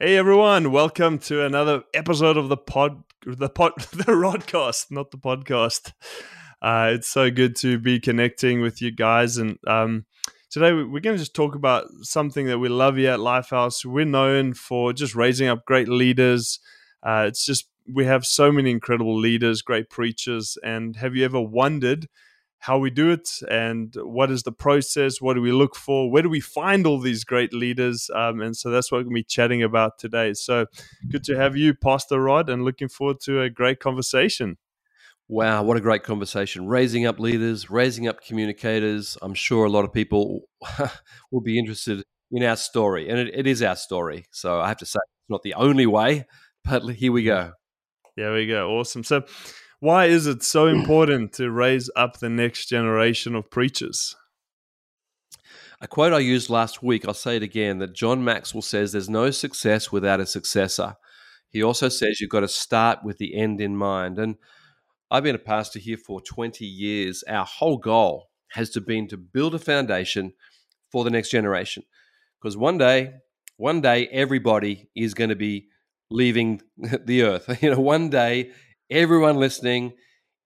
Hey everyone, welcome to another episode of the pod, the pod, the Rodcast, not the podcast. Uh, it's so good to be connecting with you guys, and um, today we're going to just talk about something that we love here at Lifehouse. We're known for just raising up great leaders. Uh, it's just we have so many incredible leaders, great preachers, and have you ever wondered? How we do it and what is the process what do we look for where do we find all these great leaders um, and so that's what we're going to be chatting about today. So good to have you pastor rod and looking forward to a great conversation. Wow what a great conversation. Raising up leaders raising up communicators i'm sure a lot of people will be interested in our story and it, it is our story. So i have to say it's not the only way but here we go. There we go. Awesome. So why is it so important to raise up the next generation of preachers? A quote I used last week, I'll say it again, that John Maxwell says there's no success without a successor. He also says you've got to start with the end in mind. And I've been a pastor here for 20 years. Our whole goal has to been to build a foundation for the next generation. Because one day, one day everybody is going to be leaving the earth. You know, one day everyone listening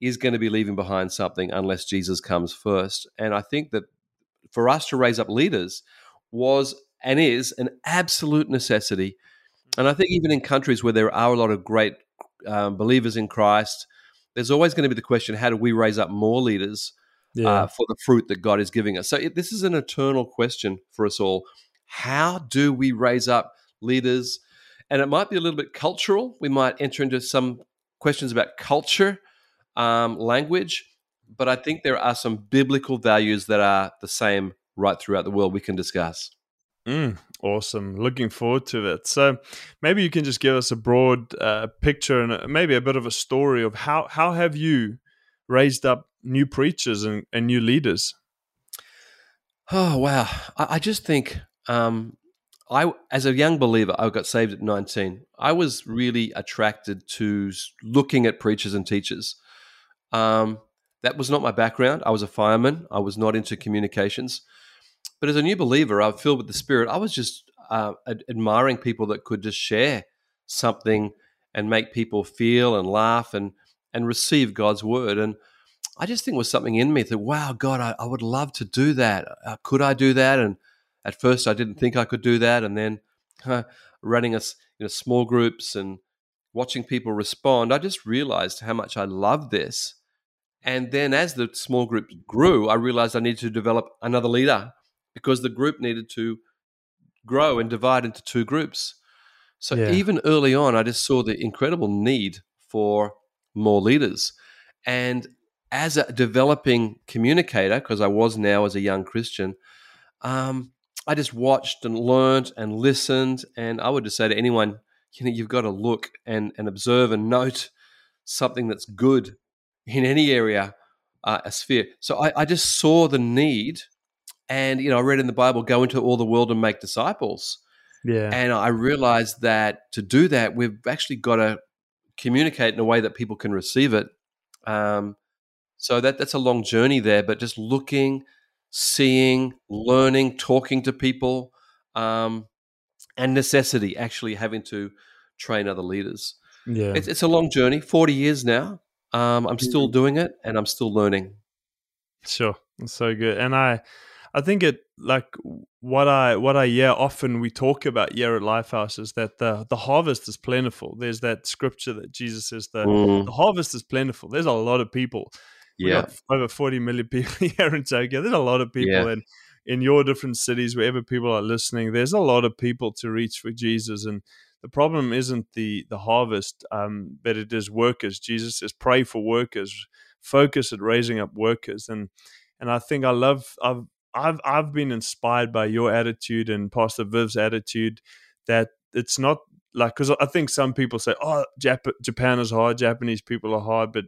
is going to be leaving behind something unless Jesus comes first. And I think that for us to raise up leaders was and is an absolute necessity. And I think even in countries where there are a lot of great um, believers in Christ, there's always going to be the question how do we raise up more leaders uh, yeah. uh, for the fruit that God is giving us? So it, this is an eternal question for us all. How do we raise up leaders? And it might be a little bit cultural. We might enter into some questions about culture, um, language, but I think there are some biblical values that are the same right throughout the world we can discuss. Mm, awesome. Looking forward to it. So, maybe you can just give us a broad uh, picture and maybe a bit of a story of how, how have you raised up new preachers and, and new leaders? Oh, wow. I, I just think um, I, as a young believer, I got saved at 19. I was really attracted to looking at preachers and teachers. Um, that was not my background. I was a fireman. I was not into communications. But as a new believer, I was filled with the Spirit. I was just uh, ad- admiring people that could just share something and make people feel and laugh and and receive God's word. And I just think was something in me that, wow, God, I, I would love to do that. Uh, could I do that? And at first I didn't think I could do that, and then running us you know small groups and watching people respond, I just realized how much I loved this. And then as the small group grew, I realized I needed to develop another leader because the group needed to grow and divide into two groups. So yeah. even early on, I just saw the incredible need for more leaders. And as a developing communicator, because I was now as a young Christian, um, I just watched and learned and listened. And I would just say to anyone, you know, you've got to look and, and observe and note something that's good in any area, uh, a sphere. So I, I just saw the need. And, you know, I read in the Bible, go into all the world and make disciples. Yeah. And I realized that to do that, we've actually got to communicate in a way that people can receive it. Um, so that that's a long journey there, but just looking, seeing, learning, talking to people, um, and necessity actually having to train other leaders. Yeah, it's, it's a long journey. Forty years now. Um, I'm still mm-hmm. doing it, and I'm still learning. Sure, that's so good. And I, I think it like what I what I yeah often we talk about here at Lifehouse is that the the harvest is plentiful. There's that scripture that Jesus says that mm. the harvest is plentiful. There's a lot of people yeah, over 40 million people here in Tokyo. There's a lot of people yeah. in in your different cities, wherever people are listening. There's a lot of people to reach for Jesus, and the problem isn't the the harvest, um, but it is workers. Jesus says, "Pray for workers." Focus at raising up workers, and and I think I love I've I've I've been inspired by your attitude and Pastor Viv's attitude that it's not like because I think some people say, "Oh, Jap- Japan is hard, Japanese people are hard," but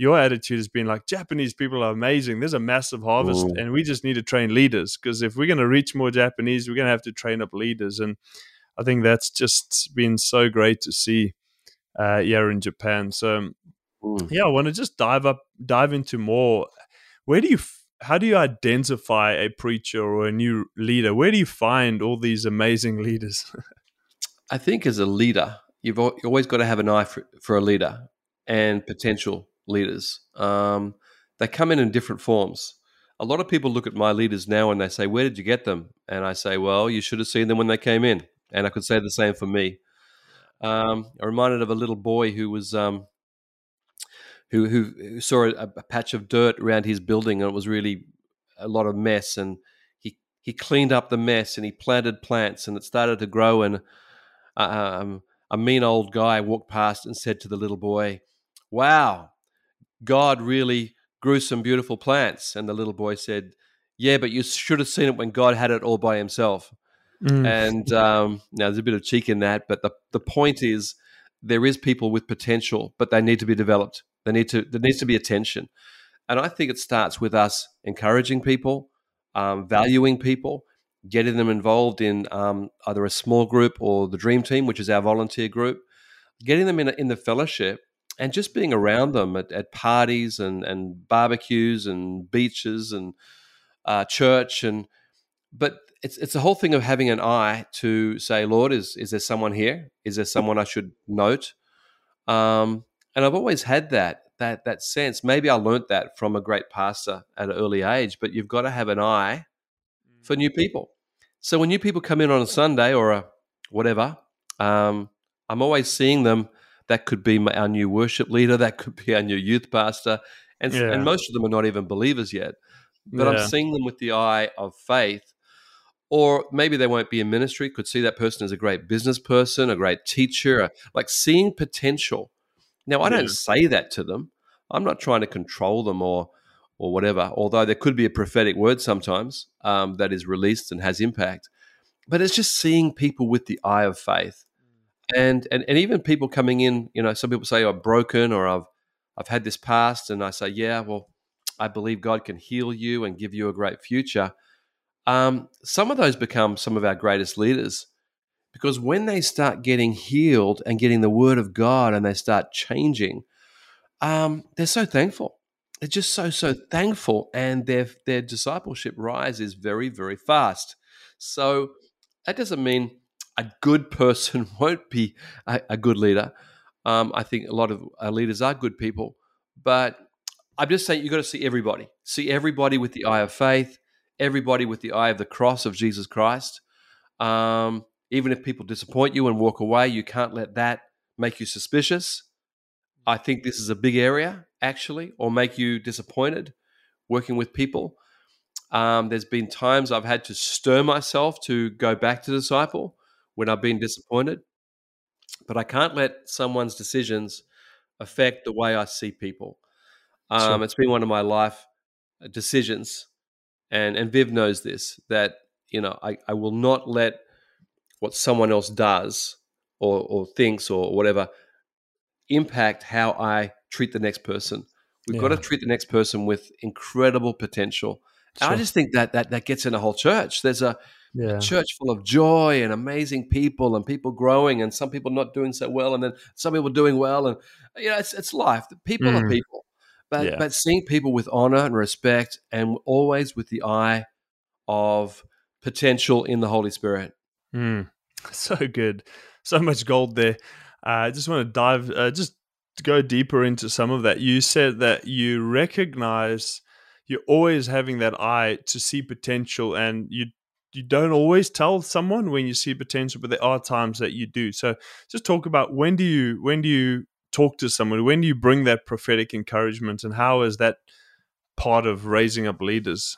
your attitude has been like Japanese people are amazing. There's a massive harvest, mm. and we just need to train leaders because if we're going to reach more Japanese, we're going to have to train up leaders. And I think that's just been so great to see uh, here in Japan. So mm. yeah, I want to just dive up, dive into more. Where do you? How do you identify a preacher or a new leader? Where do you find all these amazing leaders? I think as a leader, you've always got to have an eye for, for a leader and potential leaders. Um, they come in in different forms. A lot of people look at my leaders now and they say, "Where did you get them?" And I say, "Well, you should have seen them when they came in." And I could say the same for me. Um, I'm reminded of a little boy who was um, who, who saw a, a patch of dirt around his building and it was really a lot of mess and he he cleaned up the mess and he planted plants and it started to grow and uh, um, a mean old guy walked past and said to the little boy, "Wow, God really grew some beautiful plants." And the little boy said, "Yeah, but you should have seen it when God had it all by himself." Mm. And um, now there's a bit of cheek in that, but the the point is there is people with potential, but they need to be developed. They need to there needs to be attention, and I think it starts with us encouraging people, um, valuing people, getting them involved in um, either a small group or the Dream Team, which is our volunteer group, getting them in in the fellowship, and just being around them at, at parties and and barbecues and beaches and uh, church and but it's it's a whole thing of having an eye to say, Lord, is is there someone here? Is there someone I should note? Um, and I've always had that that that sense. Maybe I learnt that from a great pastor at an early age. But you've got to have an eye for new people. So when new people come in on a Sunday or a whatever, um, I'm always seeing them. That could be my, our new worship leader. That could be our new youth pastor, and Yeah. and most of them are not even believers yet. But Yeah. I'm seeing them with the eye of faith or maybe they won't be in ministry could see that person as a great business person a great teacher like seeing potential now i don't say that to them i'm not trying to control them or or whatever although there could be a prophetic word sometimes um, that is released and has impact but it's just seeing people with the eye of faith and and, and even people coming in you know some people say i'm broken or i've i've had this past and i say yeah well i believe god can heal you and give you a great future um, some of those become some of our greatest leaders because when they start getting healed and getting the word of God and they start changing, um, they're so thankful. They're just so so thankful, and their their discipleship rise is very very fast. So that doesn't mean a good person won't be a, a good leader. Um, I think a lot of leaders are good people, but I'm just saying you've got to see everybody. See everybody with the eye of faith, everybody with the eye of the cross of Jesus Christ. Um, even if people disappoint you and walk away, you can't let that make you suspicious. I think this is a big area, actually, or make you disappointed working with people. Um, there's been times I've had to stir myself to go back to disciple when I've been disappointed, but I can't let someone's decisions affect the way I see people. Um, Sure. It's been one of my life uh, decisions, and and Viv knows this that you know I, I will not let what someone else does or or thinks or whatever impact how I treat the next person. We've got to treat the next person with incredible potential. And I just think that that that gets in a whole church. There's a yeah. church full of joy and amazing people and people growing and some people not doing so well and then some people doing well and you know it's it's life. People are Mm. people. But Yeah. but seeing people with honor and respect and always with the eye of potential in the Holy Spirit. Mm. So good. So much gold there. Uh, I just want to dive, uh, just go deeper into some of that. You said that you recognize you're always having that eye to see potential, and you you don't always tell someone when you see potential, but there are times that you do. So just talk about when do you when do you talk to someone? When do you bring that prophetic encouragement, and how is that part of raising up leaders?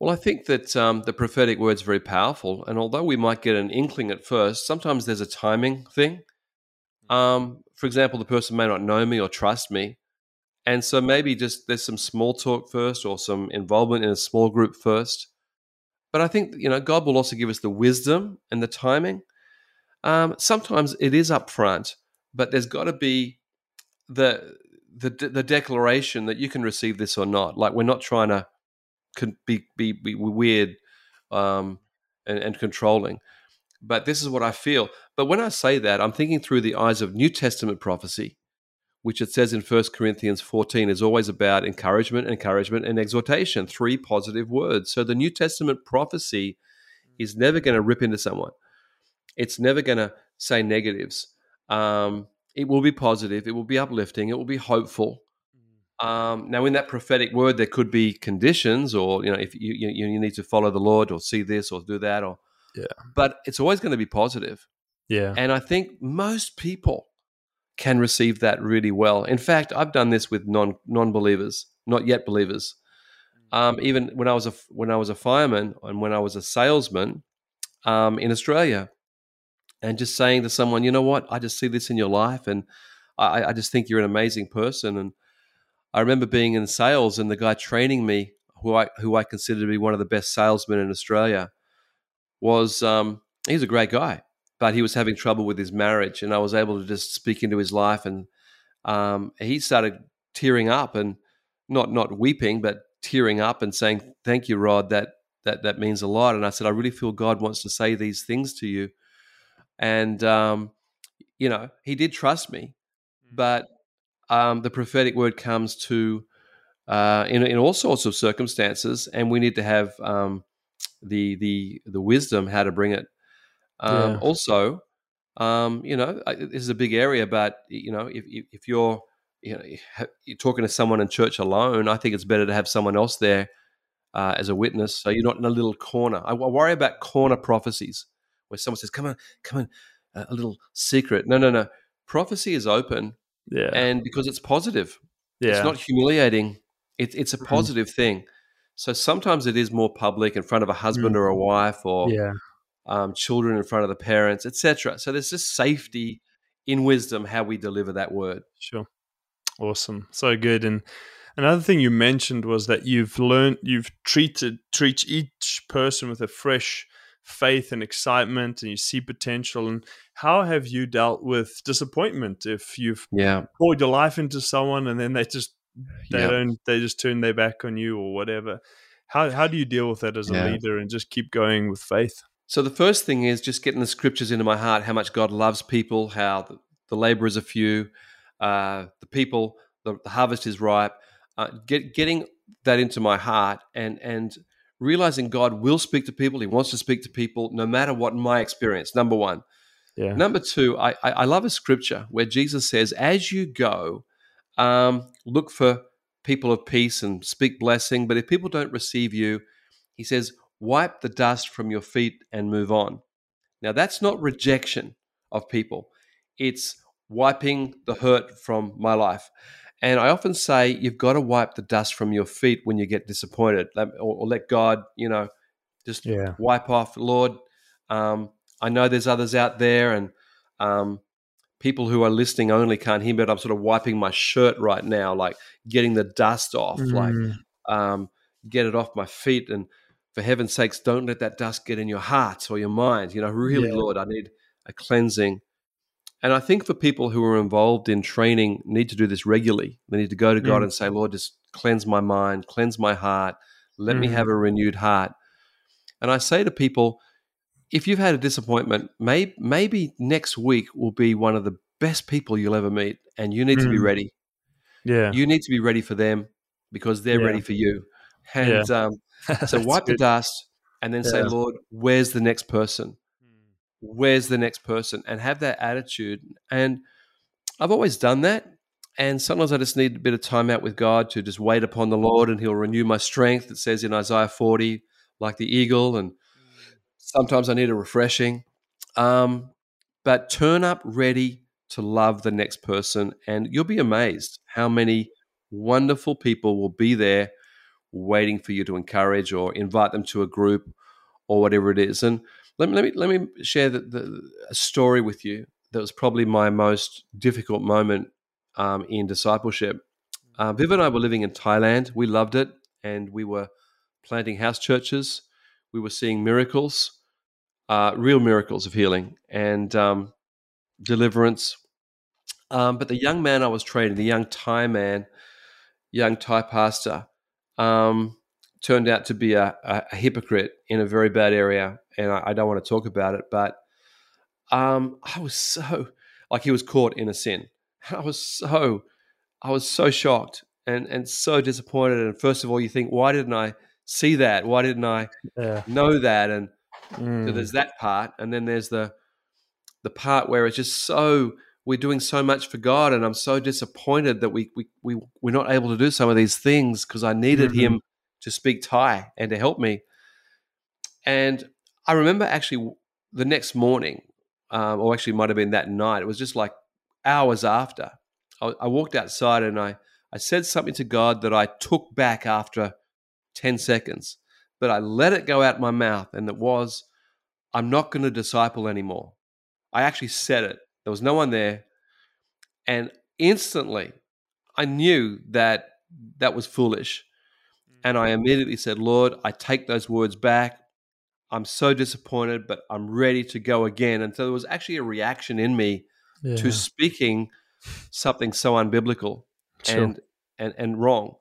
Well, I think that um, the prophetic word's very powerful, and although we might get an inkling at first, sometimes there's a timing thing. Um, for example, the person may not know me or trust me, and so maybe just there's some small talk first or some involvement in a small group first. But I think you know God will also give us the wisdom and the timing. Um, sometimes it is upfront, but there's got to be the the the declaration that you can receive this or not. Like we're not trying to be be, be weird um, and, and controlling. But this is what I feel. But when I say that, I'm thinking through the eyes of New Testament prophecy, which it says in 1 Corinthians 14 is always about encouragement, encouragement, and exhortation, three positive words. So the New Testament prophecy is never going to rip into someone. It's never going to say negatives. Um, it will be positive. It will be uplifting. It will be hopeful. Um, now, in that prophetic word, there could be conditions, or you know, if you, you you need to follow the Lord, or see this, or do that, or Yeah. But it's always going to be positive, Yeah. and I think most people can receive that really well. In fact, I've done this with non non believers, not yet believers. Um, even when I was a when I was a fireman and when I was a salesman um, in Australia, and just saying to someone, you know what, I just see this in your life, and I, I just think you're an amazing person. And I remember being in sales, and the guy training me, who I who I consider to be one of the best salesmen in Australia, was um, he's a great guy, but he was having trouble with his marriage, and I was able to just speak into his life, and um, he started tearing up and not not weeping, but tearing up and saying, "Thank you, Rod. That that that means a lot." And I said, "I really feel God wants to say these things to you." And um, you know, he did trust me, but um, the prophetic word comes to uh, in in all sorts of circumstances, and we need to have um, the the the wisdom how to bring it. Um, Yeah. Also, um, you know, this is a big area, but you know, if if, you're you know you're talking to someone in church alone, I think it's better to have someone else there uh, as a witness, so you're not in a little corner. I, I worry about corner prophecies where someone says, "Come on, come on, a a little secret." No, no, no. Prophecy is open, Yeah. and because it's positive, yeah. it's not humiliating. It's it's a positive thing. So sometimes it is more public in front of a husband Mm. or a wife or yeah. Um, children in front of the parents, etc. So there's just safety in wisdom how we deliver that word. Sure. Awesome. So good. And another thing you mentioned was that you've learned, you've treated, treat each person with a fresh faith and excitement and you see potential. And how have you dealt with disappointment if you've Yeah, poured your life into someone and then they just, they yeah. don't, they just turn their back on you or whatever? How, how do you deal with that as a Yeah. leader and just keep going with faith? So the first thing is just getting the scriptures into my heart, how much God loves people, how the, the laborers are few, uh, the people, the, the harvest is ripe. Uh, get, getting that into my heart and and realizing God will speak to people. He wants to speak to people, no matter what my experience. Number one. Yeah. Number two, I, I I love a scripture where Jesus says, "As you go, um, look for people of peace and speak blessing. But if people don't receive you, he says, wipe the dust from your feet and move on." Now that's not rejection of people; it's wiping the hurt from my life. And I often say you've got to wipe the dust from your feet when you get disappointed, or, or let God, you know, just Yeah. wipe off. Lord, um, I know there's others out there, and um, people who are listening only can't hear me. But I'm sort of wiping my shirt right now, like getting the dust off, like Mm. um, get it off my feet. And for heaven's sakes, don't let that dust get in your heart or your mind. You know, really, Yeah. Lord, I need a cleansing. And I think for people who are involved in training, need to do this regularly. They need to go to God Mm. and say, Lord, just cleanse my mind, cleanse my heart, let me Mm. have a renewed heart. And I say to people, if you've had a disappointment, may, maybe next week will be one of the best people you'll ever meet, and you need to be Mm. ready. Yeah. You need to be ready for them because they're Yeah. ready for you. And um, so That's wipe the dust and then say, Lord, where's the next person? Where's the next person? And have that attitude. And I've always done that. And sometimes I just need a bit of time out with God to just wait upon the Lord and He'll renew my strength. It says in Isaiah 40, like the eagle. And sometimes I need a refreshing. Um, but turn up ready to love the next person. And you'll be amazed how many wonderful people will be there waiting for you to encourage or invite them to a group or whatever it is. And let me let me, let me share the, the, a story with you that was probably my most difficult moment um, in discipleship. Uh, Viv and I were living in Thailand. We loved it, and we were planting house churches. We were seeing miracles, uh, real miracles of healing and um, deliverance. Um, but the young man I was training, the young Thai man, young Thai pastor, um, turned out to be a, a, hypocrite in a very bad area, and I, I don't want to talk about it. But um, I was so like he was caught in a sin. I was so I was so shocked and and so disappointed. And first of all, you think, why didn't I see that? Why didn't I Yeah. know that? And so Mm. there's that part, and then there's the the part where it's just so we're doing so much for God, and I'm so disappointed that we we, we we're not able to do some of these things because I needed mm-hmm. Him to speak Thai and to help me. And I remember actually the next morning, um, or actually might have been that night. It was just like hours after. I, I walked outside and I I said something to God that I took back after ten seconds, but I let it go out my mouth, and it was, "I'm not going to disciple anymore." I actually said it there was no one there. And instantly, I knew that that was foolish. And I mm. immediately said, Lord, I take those words back. I'm so disappointed, but I'm ready to go again. And so there was actually a reaction in me yeah. to speaking something so unbiblical sure. and, and, and wrong.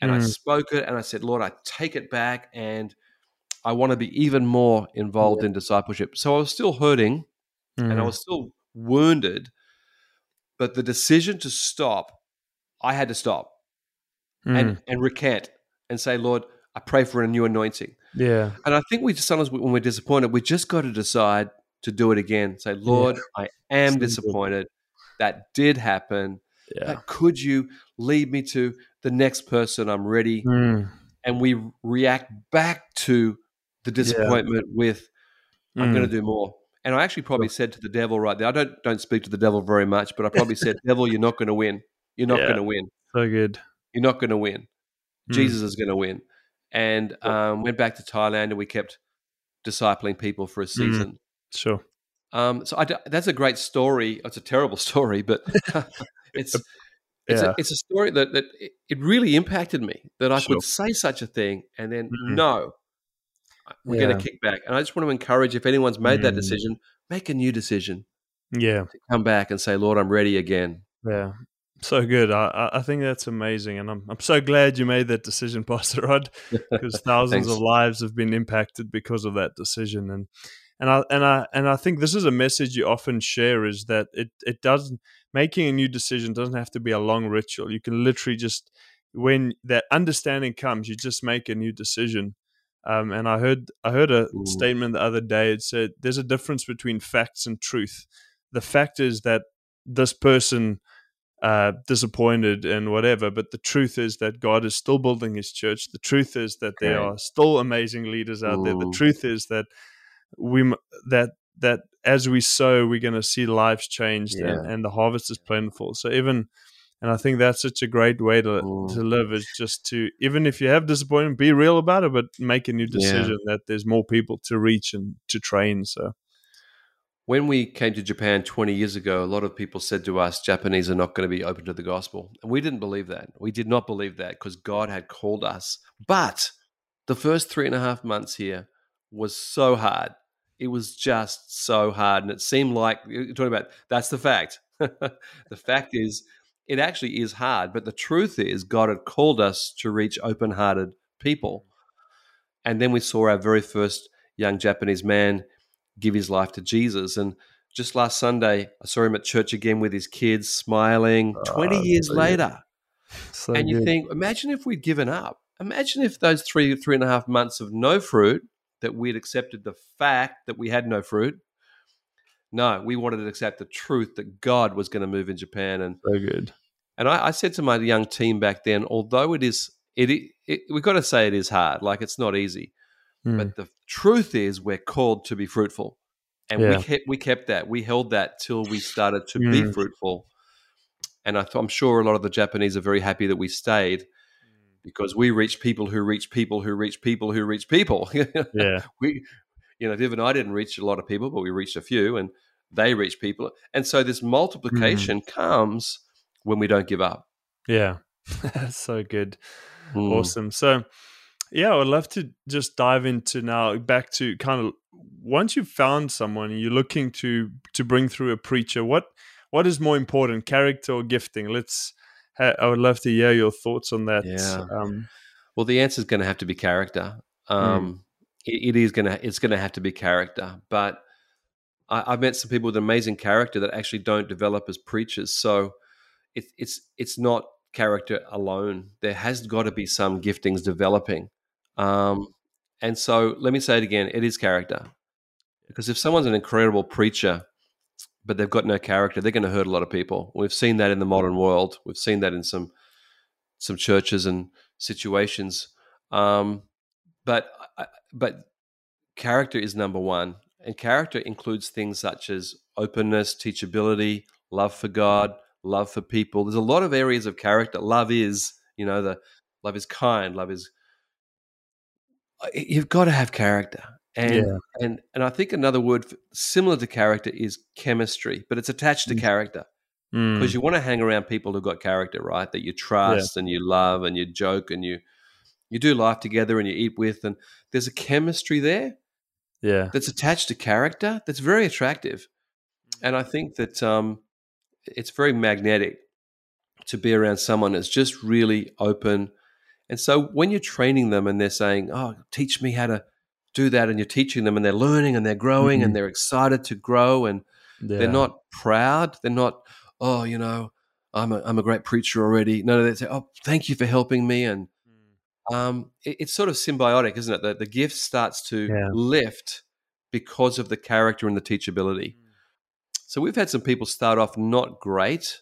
And mm. I spoke it and I said, Lord, I take it back and I want to be even more involved yeah. in discipleship. So I was still hurting mm. and I mm. was still wounded. But the decision to stop, I had to stop mm. and, and recant and say, Lord, I pray for a new anointing. Yeah. And I think we just sometimes when we're disappointed, we just got to decide to do it again. Say, Lord, yeah. I am disappointed. That did happen. Yeah. But could you lead me to the next person? I'm ready. Mm. And we react back to the disappointment yeah. with, I'm mm. going to do more. And I actually probably said to the devil right there, I don't don't speak to the devil very much, but I probably said, Devil, you're not going to win. You're not yeah. going to win. So good. You're not going to win. Mm. Jesus is going to win. And um, went back to Thailand and we kept discipling people for a hmm. season. Mm. Sure. Um, so I, that's a great story. It's a terrible story, but it's it's, yeah. a, it's a story that, that it really impacted me that I sure. could say such a thing and then mm-hmm. no, we're yeah. going to kick back. And I just want to encourage if anyone's made mm. that decision, make a new decision. Yeah. come back and say, Lord, I'm ready again. Yeah. So good. I, I think that's amazing. And I'm, I'm so glad you made that decision, Pastor Rod, because thousands of lives have been impacted because of that decision. And, and I, and I, and I think this is a message you often share is that it, it doesn't, making a new decision doesn't have to be a long ritual. You can literally just, when that understanding comes, you just make a new decision um, and I heard I heard a Ooh. statement the other day. It said there's a difference between facts and truth. The fact is that this person uh, disappointed and whatever, but the truth is that God is still building His church. The truth is that okay. there are still amazing leaders out Ooh. there. The truth is that we that that as we sow, we're going to see lives changed, yeah. and, and the harvest is plentiful. So even and I think that's such a great way to mm. to live is just to even if you have disappointment, be real about it, but make a new decision yeah. that there's more people to reach and to train. So when we came to Japan 20 years ago, a lot of people said to us, Japanese are not going to be open to the gospel. And we didn't believe that. We did not believe that because God had called us. But the first three and a half months here was so hard. It was just so hard. And it seemed like, you're talking about, that's the fact. the fact is, it actually is hard. But the truth is, God had called us to reach open hearted people. And then we saw our very first young Japanese man give his life to Jesus. And just last Sunday, I saw him at church again with his kids, smiling oh, 20 years later. So and you good. think, imagine if we'd given up. Imagine if those three, three and a half months of no fruit, that we'd accepted the fact that we had no fruit, no, we wanted to accept the truth that God was going to move in Japan. And so good. And I, I said to my young team back then, although it is, it, it, it we've got to say it is hard. Like it's not easy, mm. but the truth is we're called to be fruitful, and yeah. we kept we kept that. We held that till we started to mm. be hmm. fruitful. And I am sure a lot of the Japanese are very happy that we stayed because we reach people who reach people who reach people who reach people. yeah, we you know, Viv and I didn't reach a lot of people, but we reached a few, and they reach people, and so this multiplication mm. comes when we don't give up. Yeah, so good, mm. awesome. So, yeah, I would love to just dive into now back to kind of once you've found someone you're looking to to bring through a preacher. What what is more important, character or gifting? Let's. I would love to hear your thoughts on that. Yeah. Um, well, the answer is going to have to be character. Mm. Um, mm it, it is gonna it's gonna have to be character. But I, have met some people with amazing character that actually don't develop as preachers. So it, it's it's not character alone. There has got to be some giftings developing. Um, and so let me say it again: it is character. Because if someone's an incredible preacher, but they've got no character, they're going to hurt a lot of people. We've seen that in the modern world. We've seen that in some some churches and situations. Um, but but character is number one, and character includes things such as openness, teachability, love for God, love for people. There's a lot of areas of character. Love is, you know, the love is kind, love is. You've got to have character, and yeah. and and I think another word similar to character is chemistry, but it's attached to mm. character because mm. you want to hang around people who've got character, right? That you trust yeah. and you love and you joke and you you do life together and you eat with, and there's a chemistry there, yeah, that's attached to character that's very attractive, and I think that um, it's very magnetic to be around someone that's just really open. And so when you're training them and they're saying, "Oh, teach me how to do that," and you're teaching them and they're learning and they're growing mm-hmm. and they're excited to grow and yeah. they're not proud, they're not, "Oh, you know, I'm a I'm a great preacher already." No, they say, "Oh, thank you for helping me," and mm. Um, it, it's sort of symbiotic, isn't it? The, the gift starts to yeah. lift because of the character and the teachability. Mm. So we've had some people start off not great.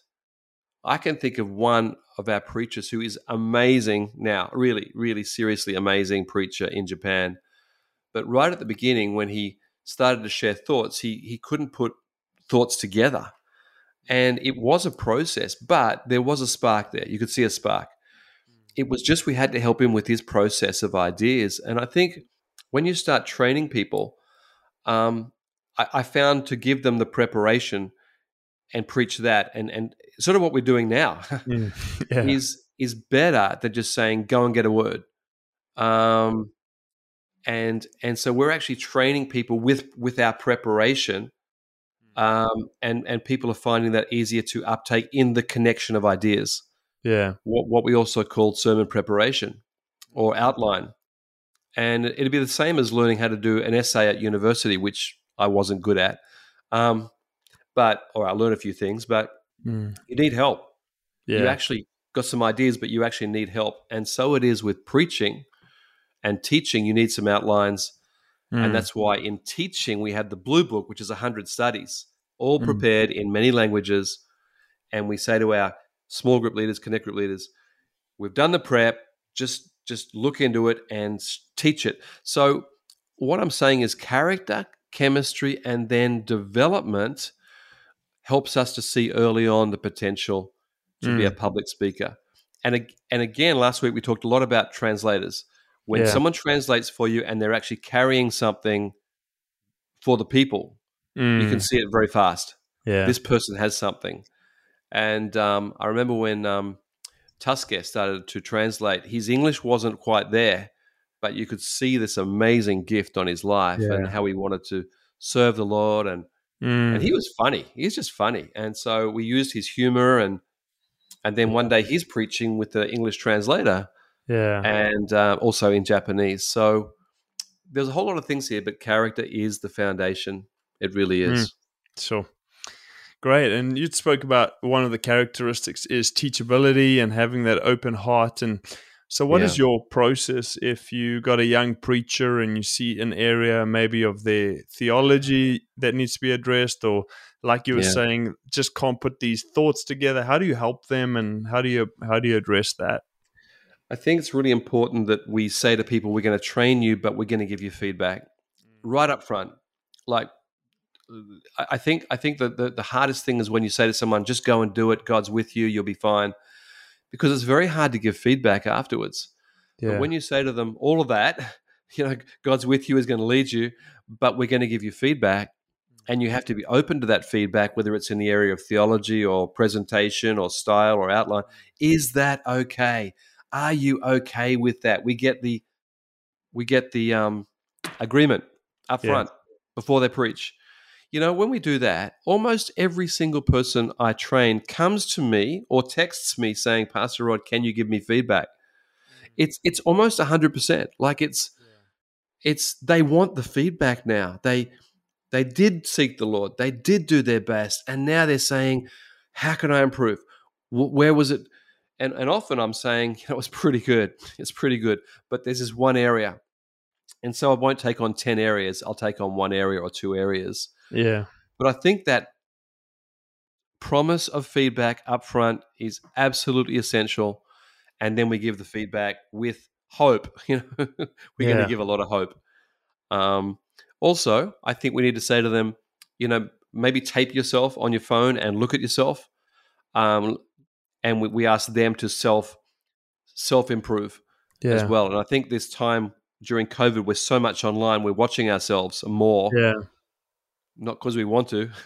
I can think of one of our preachers who is amazing now, really, really seriously amazing preacher in Japan. But right at the beginning, when he started to share thoughts, he he couldn't put thoughts together. And it was a process, but there was a spark there. You could see a spark. It was just we had to help him with his process of ideas. And I think when you start training people, um, I, I found to give them the preparation and preach that and and sort of what we're doing now mm, yeah. is is better than just saying go and get a word um and and so we're actually training people with with our preparation mm. um and and people are finding that easier to uptake in the connection of ideas yeah what what we also called sermon preparation or outline and it'd be the same as learning how to do an essay at university which I wasn't good at. Um, but or I learned a few things, but mm. you need help. Yeah. You actually got some ideas, but you actually need help. And so it is with preaching and teaching. You need some outlines, mm. and that's why in teaching we have the Blue Book, which is hundred studies, all mm. prepared in many languages. And we say to our small group leaders, connect group leaders, we've done the prep. Just just look into it and teach it. So what I'm saying is character chemistry, and then development helps us to see early on the potential to mm. be a mm. public speaker. And, and again, last week we talked a lot about translators. When yeah. someone translates for you and they're actually carrying something for the people, mm. you can mm. see it very fast. Yeah. This person has something. And um, I remember when um, Tusker started to translate, his English wasn't quite there, but you could see this amazing gift on his life yeah. and how he wanted to serve the Lord and mm. and he was funny. He was just funny, and so we used his humor and and then one day he's preaching with the English translator, yeah, and uh, also in Japanese. So there's a whole lot of things here, but character is the foundation. It really is. Mm. Sure. Great. And you spoke about one of the characteristics is teachability and having that open heart. And so, what yeah. is your process if you got a young preacher and you see an area maybe of their theology that needs to be addressed, or like you were yeah. saying, just can't put these thoughts together? How do you help them, and how do you how do you address that? I think it's really important that we say to people, "We're going to train you, but we're going to give you feedback mm. right up front." Like, I think I think that the, the hardest thing is when you say to someone, "Just go and do it. God's with you. You'll be fine." because it's very hard to give feedback afterwards. Yeah. But when you say to them all of that, you know, God's with you, is going to lead you, but we're going to give you feedback. And you have to be open to that feedback, whether it's in the area of theology or presentation or style or outline. Is that okay? Are you okay with that? We get the we get the um, agreement up front yeah. before they preach. You know, when we do that, almost every single person I train comes to me or texts me saying, Pastor Rod, can you give me feedback? Mm. It's it's almost hundred percent. Like it's yeah. it's they want the feedback now. They they did seek the Lord. They did do their best, and now they're saying, "How can I improve? Where was it?" And and often I'm saying, "You know, it's pretty good. It's pretty good." But there's this one area, and so I won't take on ten areas. I'll take on one area or two areas, yeah. But I think that promise of feedback up front is absolutely essential. And then we give the feedback with hope. You know, we're going to give a lot of hope. Um, also, I think we need to say to them, you know, maybe tape yourself on your phone and look at yourself. Um, and we, we ask them to self self improve yeah. as well. And I think this time during COVID, we're so much online, we're watching ourselves more Yeah. Not because we want to.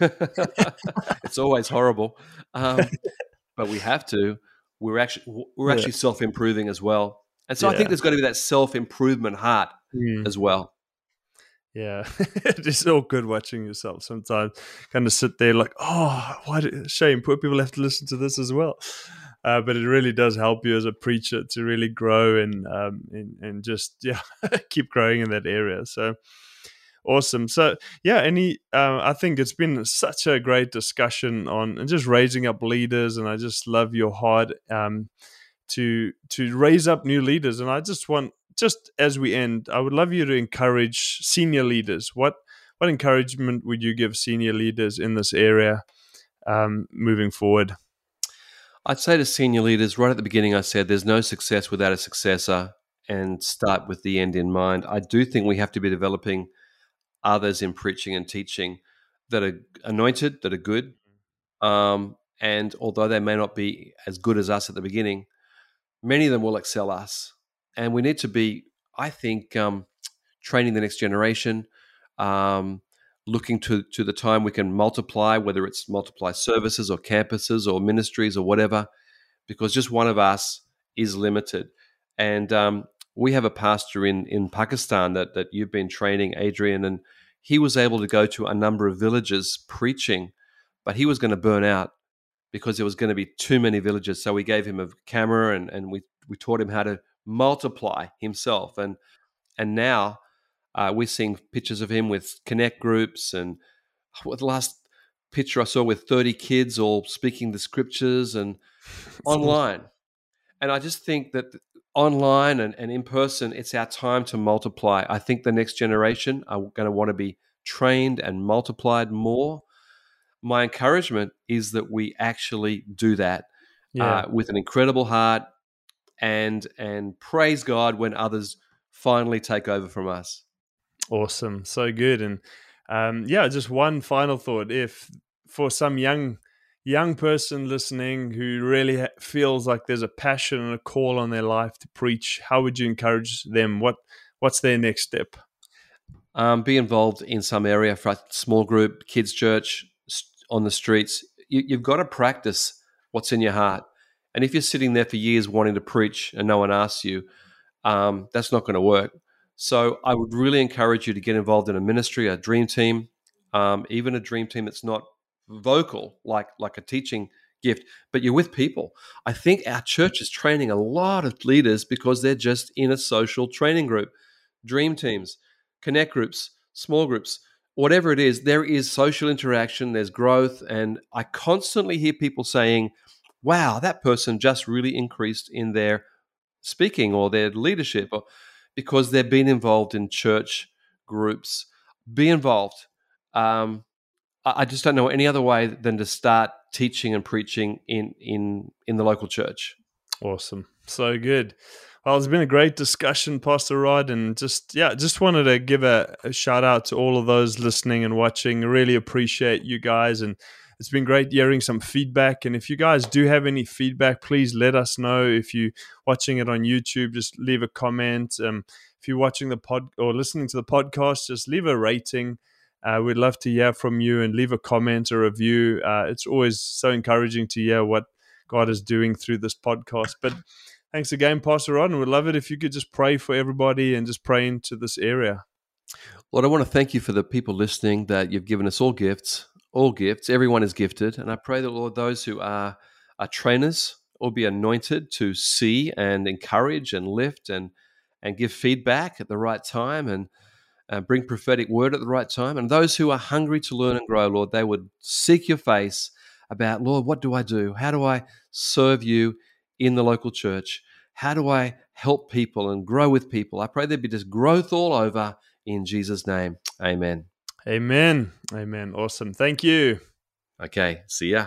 it's always horrible, um, but we have to. We're actually we're Yeah. actually self improving as well, and so I think there's got to be that self improvement heart Mm. as well. Yeah, it's all good watching yourself sometimes. Kind of sit there like, oh, what a shame. Poor people have to listen to this as well. Uh, but it really does help you as a preacher to really grow and um, and, and just yeah keep growing in that area. So awesome. So yeah, any uh, I think it's been such a great discussion on and just raising up leaders, and I just love your heart um, to to raise up new leaders. And I just want just as we end, I would love you to encourage senior leaders. What what encouragement would you give senior leaders in this area um, moving forward? I'd say to senior leaders right at the beginning, I said there's no success without a successor, and start with the end in mind. I do think we have to be developing others in preaching and teaching that are anointed, that are good, um, and although they may not be as good as us at the beginning, many of them will excel us. And we need to be, I think, um, training the next generation, um, looking to, to the time we can multiply, whether it's multiply services or campuses or ministries or whatever, because just one of us is limited. And um, we have a pastor in, in Pakistan that, that you've been training, Adrian, and he was able to go to a number of villages preaching, but he was going to burn out because there was going to be too many villages. So we gave him a camera and, and we, we taught him how to multiply himself. And and now uh, we're seeing pictures of him with connect groups and what the last picture I saw with 30 kids all speaking the scriptures and online. And I just think that online and, and in person, it's our time to multiply. I think the next generation are going to want to be trained and multiplied more. My encouragement is that we actually do that Yeah, uh, with an incredible heart and and praise God when others finally take over from us. awesome, so good. And um, yeah, just one final thought: if for some young young person listening who really feels like there's a passion and a call on their life to preach, how would you encourage them? What what's their next step? Um, be involved in some area for a small group, kids' church, on the streets. You, you've got to practice what's in your heart. And if you're sitting there for years wanting to preach and no one asks you, um, that's not going to work. So I would really encourage you to get involved in a ministry, a dream team, um, even a dream team that's not vocal, like like a teaching gift, but you're with people. I think our church is training a lot of leaders because they're just in a social training group, dream teams, connect groups, small groups, whatever it is. There is social interaction, there's growth, and I constantly hear people saying, "Wow, that person just really increased in their speaking or their leadership," or because they've been involved in church groups. Be involved. Um, I just don't know any other way than to start teaching and preaching in in in the local church. Awesome. So good. Well, it's been a great discussion, Pastor Rod, and just yeah, just wanted to give a, a shout out to all of those listening and watching. Really appreciate you guys, and it's been great hearing some feedback. And if you guys do have any feedback, please let us know. If you're watching it on YouTube, just leave a comment. Um, if you're watching the pod or listening to the podcast, just leave a rating. Uh, we'd love to hear from you and leave a comment or review. Uh, it's always so encouraging to hear what God is doing through this podcast. But thanks again, Pastor Rod, and we'd love it if you could just pray for everybody and just pray into this area. Lord, I want to thank you for the people listening that you've given us all gifts, all gifts. Everyone is gifted, and I pray that Lord, those who are are trainers will be anointed to see and encourage and lift and and give feedback at the right time and uh, bring prophetic word at the right time. And those who are hungry to learn and grow, Lord, they would seek your face about, Lord, what do I do? How do I serve you in the local church? How do I help people and grow with people? I pray there'd be just growth all over in Jesus' name. Amen. Amen. Amen. Awesome. Thank you. Okay, see ya.